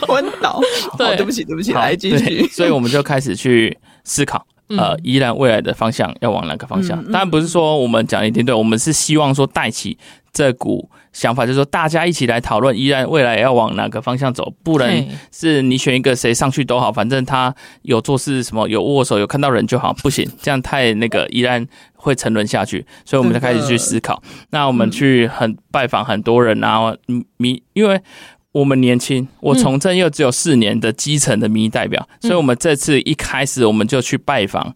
昏倒。对，对不起，对不起，来继续。所以我们就开始去思考，呃，依然未来的方向要往哪个方向？当然不是说我们讲一定对，我们是希望说带起这股。想法就是说，大家一起来讨论依然未来要往哪个方向走，不能是你选一个谁上去都好，反正他有做事什么有握手有看到人就好，不行，这样太那个依然会沉沦下去，所以我们就开始去思考。那我们去很拜访很多人啊，民，因为我们年轻，我从政又只有四年的基层的民意代表，所以我们这次一开始我们就去拜访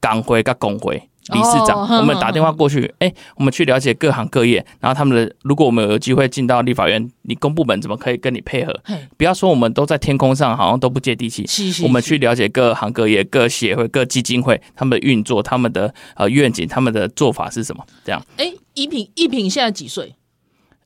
港会跟工会。理事长，我们打电话过去，哎，我们去了解各行各业，然后他们的，如果我们有机会进到立法院，你公部门怎么可以跟你配合？不要说我们都在天空上，好像都不接地气。我们去了解各行各业、各协会、各基金会他们的运作、他们的呃愿景、他们的做法是什么？这样。哎，一平，一平现在几岁？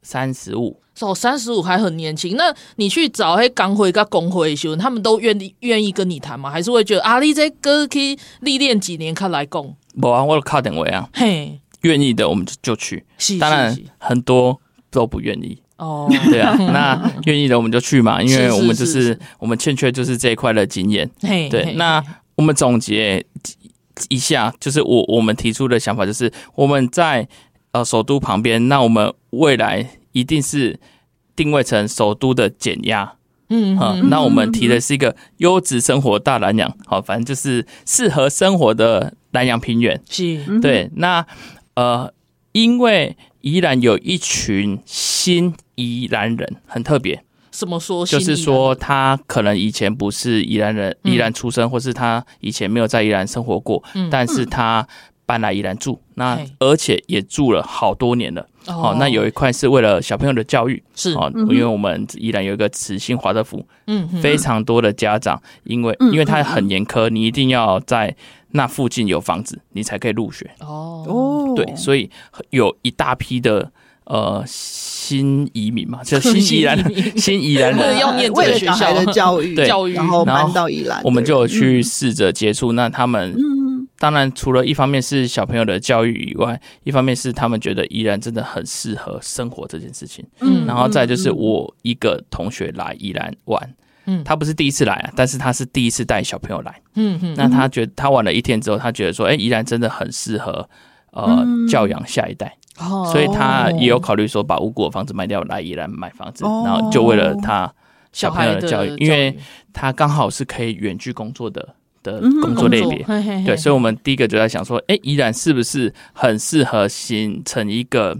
三十五。哦，三十五还很年轻。那你去找黑港会跟工会修，他们都愿意愿意跟你谈吗？还是会觉得啊，你这哥可以历练几年，看来讲。不啊，我靠点位啊。嘿，愿意的我们就就去。当然很多都不愿意。哦，对啊，那愿意的我们就去嘛，因为我们就是我们欠缺就是这一块的经验。嘿，对，那我们总结一下，就是我我们提出的想法就是我们在呃首都旁边，那我们未来一定是定位成首都的减压。嗯，好，那我们提的是一个优质生活大南洋，好，反正就是适合生活的南洋平原。是，对。那呃，因为宜兰有一群新宜兰人，很特别。怎么说？就是说，他可能以前不是宜兰人，宜兰出生，或是他以前没有在宜兰生活过，但是他搬来宜兰住，那而且也住了好多年了。哦，那有一块是为了小朋友的教育，是。哦，因为我们依然有一个慈心华德福，嗯，非常多的家长，因为因为他很严苛，你一定要在那附近有房子，你才可以入学。哦。哦，对，所以有一大批的呃新移民嘛，就 新宜兰新宜兰人要念这个学校。的教育，教育，然后搬到宜兰，我们就有去试着接触，那他们。当然，除了一方面是小朋友的教育以外，一方面是他们觉得宜兰真的很适合生活这件事情。嗯，然后再就是我一个同学来宜兰玩，嗯，他不是第一次来啊，但是他是第一次带小朋友来。嗯嗯，那他觉得他玩了一天之后，他觉得说，哎，宜兰真的很适合呃教养下一代。哦，所以他也有考虑说把五股的房子卖掉来宜兰买房子，然后就为了他小朋友的教育，因为他刚好是可以远距工作的。的工作类别，对，所以，我们第一个就在想说，哎，宜兰是不是很适合形成一个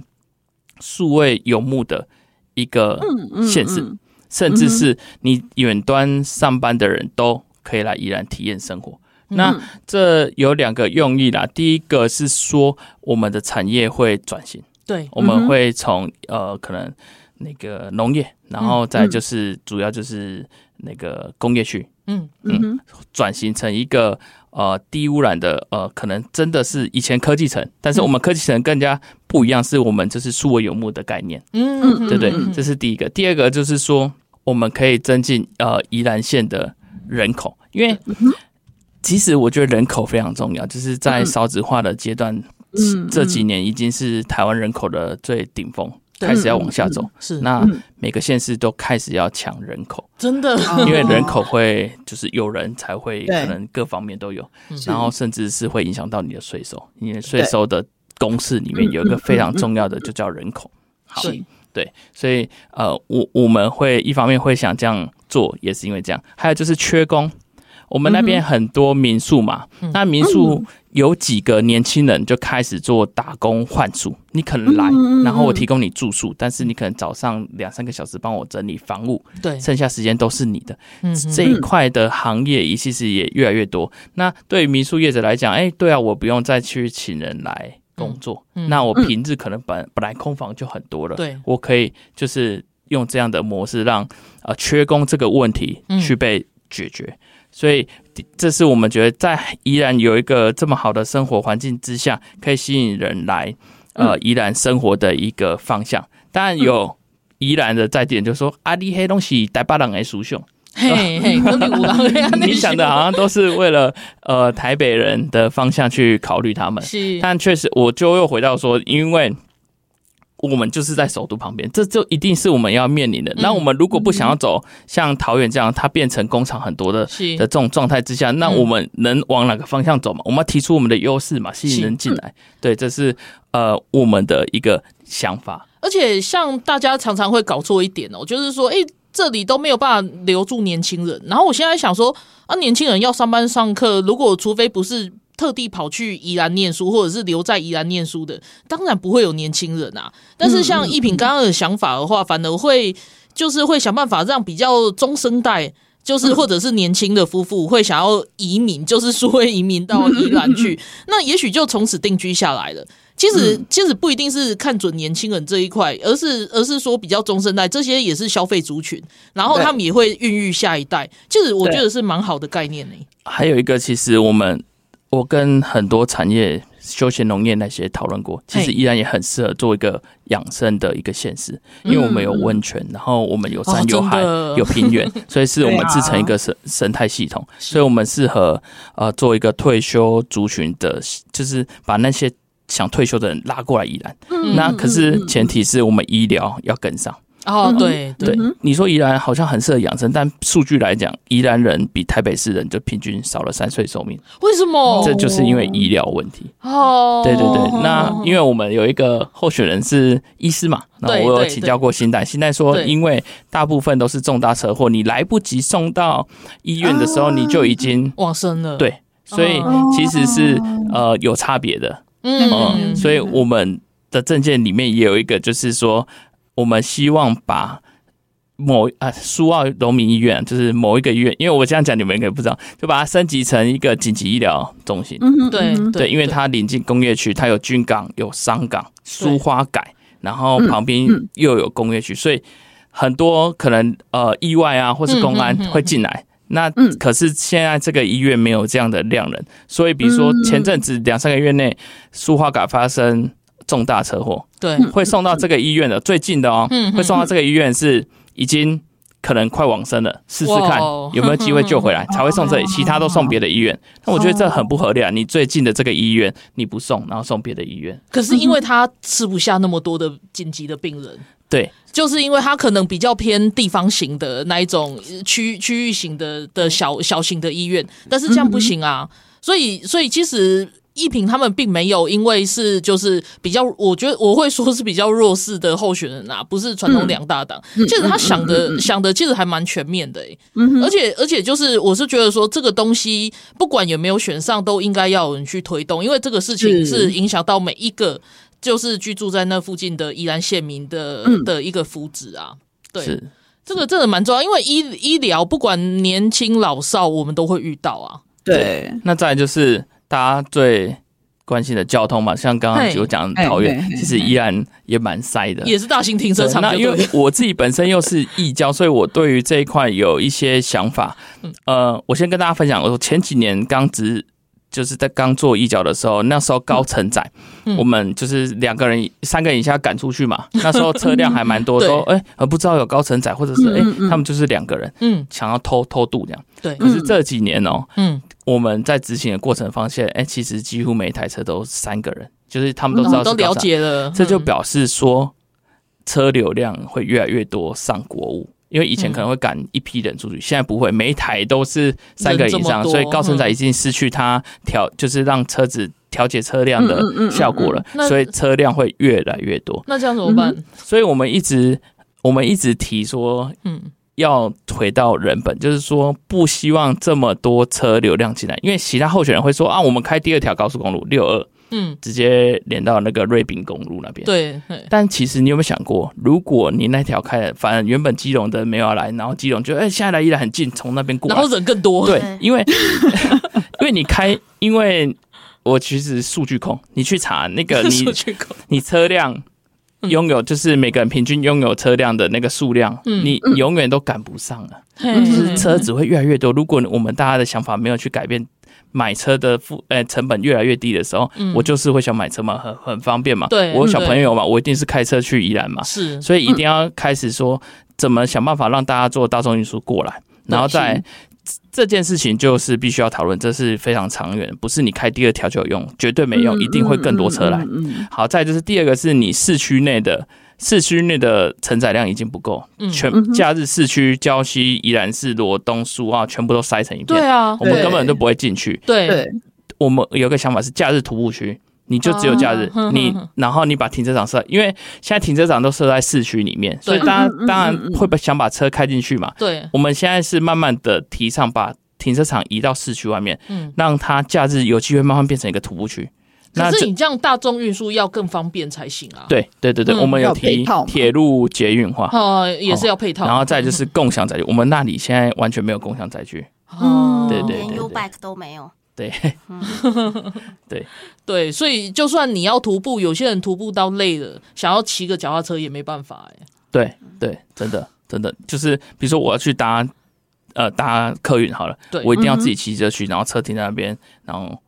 数位游牧的一个县市，甚至是你远端上班的人都可以来宜兰体验生活。那这有两个用意啦，第一个是说我们的产业会转型，对，我们会从呃可能那个农业，然后再就是主要就是那个工业区。嗯嗯，转型成一个呃低污染的呃，可能真的是以前科技城，但是我们科技城更加不一样，是我们就是数位游牧的概念。嗯嗯，对不对？这是第一个。第二个就是说，我们可以增进呃宜兰县的人口，因为其实我觉得人口非常重要，就是在少子化的阶段，这几年已经是台湾人口的最顶峰。开始要往下走，是。那每个县市都开始要抢人口，真的，因为人口会就是有人才会可能各方面都有，然后甚至是会影响到你的税收，因为税收的公式里面有一个非常重要的就叫人口。好，对，所以呃，我我们会一方面会想这样做，也是因为这样，还有就是缺工，我们那边很多民宿嘛，那民宿。有几个年轻人就开始做打工换宿，你可能来，然后我提供你住宿，但是你可能早上两三个小时帮我整理房屋，对，剩下时间都是你的。这一块的行业其实也越来越多。那对于民宿业者来讲，哎，对啊，我不用再去请人来工作，那我平日可能本本来空房就很多了，对，我可以就是用这样的模式让呃缺工这个问题去被解决。所以，这是我们觉得在宜兰有一个这么好的生活环境之下，可以吸引人来呃宜兰生活的一个方向。当然有宜兰的在地人就说：“阿里黑东西台巴人来输送。”嘿嘿，你想的好像都是为了呃台北人的方向去考虑他们。是，但确实，我就又回到说，因为。我们就是在首都旁边，这就一定是我们要面临的。那我们如果不想要走像桃园这样，它变成工厂很多的的这种状态之下，那我们能往哪个方向走嘛？我们要提出我们的优势嘛，吸引人进来。对，这是呃我们的一个想法。而且像大家常常会搞错一点哦，就是说，哎，这里都没有办法留住年轻人。然后我现在想说，啊，年轻人要上班上课，如果除非不是。特地跑去宜兰念书，或者是留在宜兰念书的，当然不会有年轻人啊。但是像一品刚刚的想法的话，反而会就是会想办法让比较中生代，就是或者是年轻的夫妇会想要移民，就是说会移民到宜兰去，那也许就从此定居下来了。其实其实不一定是看准年轻人这一块，而是而是说比较中生代，这些也是消费族群，然后他们也会孕育下一代。其实我觉得是蛮好的概念呢。还有一个，其实我们。我跟很多产业、休闲农业那些讨论过，其实依然也很适合做一个养生的一个现实，因为我们有温泉，然后我们有山有海有平原，所以是我们制成一个生生态系统，所以我们适合呃做一个退休族群的，就是把那些想退休的人拉过来宜兰。那可是前提是我们医疗要跟上。哦，对对，你说宜兰好像很适合养生，但数据来讲，宜兰人比台北市人就平均少了三岁寿命。为什么？这就是因为医疗问题。哦，对对对，那因为我们有一个候选人是医师嘛，那我有请教过新代，新代说，因为大部分都是重大车祸，你来不及送到医院的时候，你就已经往生了。对，所以其实是呃有差别的。嗯，所以我们的证件里面也有一个，就是说。我们希望把某啊苏澳农民医院，就是某一个医院，因为我这样讲你们应该不知道，就把它升级成一个紧急医疗中心。嗯，对对，因为它临近工业区，它有军港、有商港、苏花改，然后旁边又有工业区，所以很多可能呃意外啊，或是公安会进来。那可是现在这个医院没有这样的量人，所以比如说前阵子两三个月内苏花改发生。重大车祸，对，会送到这个医院的最近的哦，会送到这个医院是已经可能快往生了，试试看有没有机会救回来，才会送这里，其他都送别的医院。那我觉得这很不合理啊！你最近的这个医院你不送，然后送别的医院，可是因为他吃不下那么多的紧急的病人，对，就是因为他可能比较偏地方型的那一种区区域型的的小小型的医院，但是这样不行啊，所以所以其实。一平他们并没有，因为是就是比较，我觉得我会说是比较弱势的候选人啊，不是传统两大党。其实他想的想的其实还蛮全面的，欸，而且而且就是我是觉得说这个东西不管有没有选上，都应该要有人去推动，因为这个事情是影响到每一个就是居住在那附近的宜兰县民的的一个福祉啊。对，这个真的蛮重要，因为医医疗不管年轻老少，我们都会遇到啊。对，那再来就是。大家最关心的交通嘛，像刚刚有讲桃园，其实依然也蛮塞的，也是大型停车场。那因为我自己本身又是异交，所以我对于这一块有一些想法。呃，我先跟大家分享，我前几年刚执。就是在刚做一角的时候，那时候高承载，嗯、我们就是两个人、三个人以下赶出去嘛。那时候车辆还蛮多，说哎对，而不知道有高承载，或者是哎，他们就是两个人，嗯，想要偷偷渡这样。对，可是这几年哦、喔，嗯，我们在执行的过程发现，哎，其实几乎每一台车都三个人，就是他们都知道、嗯、都了解了，这就表示说车流量会越来越多上国五。因为以前可能会赶一批人出去，现在不会，每一台都是三个以上，所以高承载已经失去它调，就是让车子调节车辆的效果了，所以车辆会越来越多。那这样怎么办？所以我们一直我们一直提说，嗯，要回到人本，就是说不希望这么多车流量进来，因为其他候选人会说啊，我们开第二条高速公路六二。嗯，直接连到那个瑞滨公路那边。对，但其实你有没有想过，如果你那条开，反正原本基隆的没有要来，然后基隆就哎、欸，现在来依然很近，从那边过来，然后人更多。对，因为 因为你开，因为我其实数据控，你去查那个 你数据控，你车辆拥有就是每个人平均拥有车辆的那个数量，嗯、你永远都赶不上了，嗯、就是车子会越来越多。如果我们大家的想法没有去改变。买车的付呃成本越来越低的时候，嗯、我就是会想买车嘛，很很方便嘛。对，我有小朋友嘛，我一定是开车去宜兰嘛。是，所以一定要开始说怎么想办法让大家坐大众运输过来，然后再这件事情就是必须要讨论，这是非常长远，不是你开第二条就有用，绝对没用，一定会更多车来。好，再就是第二个是你市区内的。市区内的承载量已经不够，全假日市区郊西、宜兰市、罗东、苏澳全部都塞成一片。对啊，我们根本都不会进去。对，我们有个想法是假日徒步区，你就只有假日，你然后你把停车场设，因为现在停车场都设在市区里面，所以大家当然会把想把车开进去嘛。对，我们现在是慢慢的提倡把停车场移到市区外面，嗯，让它假日有机会慢慢变成一个徒步区。可是你这样大众运输要更方便才行啊！对对对对，我们有提铁路捷运化，呃，也是要配套。然后再就是共享载具，我们那里现在完全没有共享载具，哦，对对对，U-Bike 都没有。对，对。对，所以就算你要徒步，有些人徒步到累了，想要骑个脚踏车也没办法哎。对对，真的真的。就是，比如说我要去搭呃搭客运好了，对，我一定要自己骑车去，然后车停在那边，然后。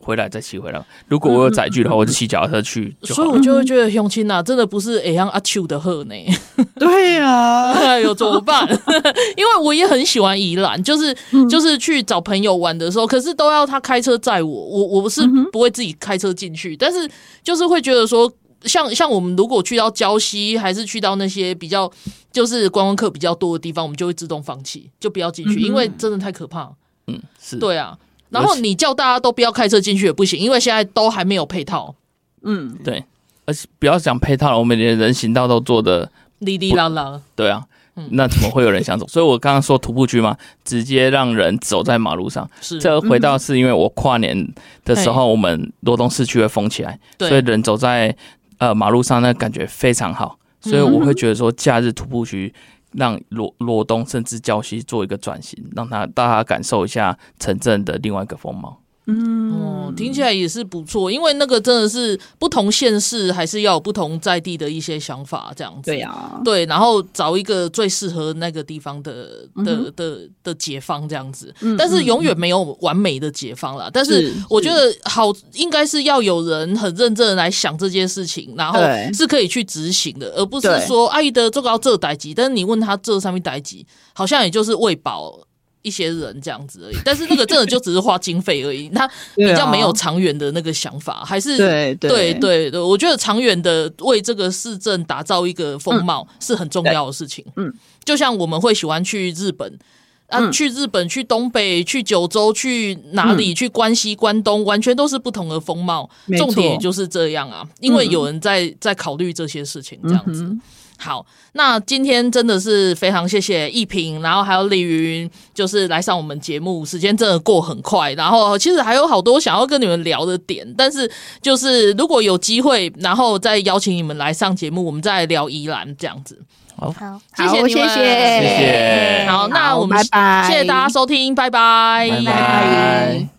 回来再骑回来。如果我有载具的话，我就骑脚踏车去。所以我就会觉得雄亲呐，真的不是会让阿秋的喝呢。对呀，哎呦，怎么办？因为我也很喜欢宜兰，就是就是去找朋友玩的时候，可是都要他开车载我。我我不是不会自己开车进去，但是就是会觉得说，像像我们如果去到礁溪，还是去到那些比较就是观光客比较多的地方，我们就会自动放弃，就不要进去，嗯、因为真的太可怕。嗯，是对啊。然后你叫大家都不要开车进去也不行，因为现在都还没有配套。嗯，对。而且不要讲配套了，我们连人行道都做的哩哩啦啦。对啊。那怎么会有人想走？所以我刚刚说徒步区嘛，直接让人走在马路上。是，这回到是因为我跨年的时候，我们罗东市区会封起来，所以人走在呃马路上，那感觉非常好。所以我会觉得说，假日徒步区让罗罗东甚至礁溪做一个转型，让他大家感受一下城镇的另外一个风貌。嗯、哦，听起来也是不错，因为那个真的是不同县市还是要有不同在地的一些想法，这样子。对呀、啊，对，然后找一个最适合那个地方的的、嗯、的的，解方这样子。嗯、但是永远没有完美的解方啦。嗯、但是我觉得好，应该是要有人很认真的来想这件事情，然后是可以去执行的，而不是说阿姨的做到这代级，但是你问他这上面代级，好像也就是喂饱。一些人这样子而已，但是那个真的就只是花经费而已，他比较没有长远的那个想法，还是对对。对对，我觉得长远的为这个市政打造一个风貌是很重要的事情。嗯，就像我们会喜欢去日本啊，去日本、去东北、去九州、去哪里、去关西、关东，完全都是不同的风貌。重点就是这样啊，因为有人在在考虑这些事情，这样子。好，那今天真的是非常谢谢一平，然后还有李云，就是来上我们节目，时间真的过很快，然后其实还有好多想要跟你们聊的点，但是就是如果有机会，然后再邀请你们来上节目，我们再聊宜兰这样子。好，好，谢谢你们，谢谢，谢谢。好，那我们拜拜谢谢大家收听，拜拜，拜拜。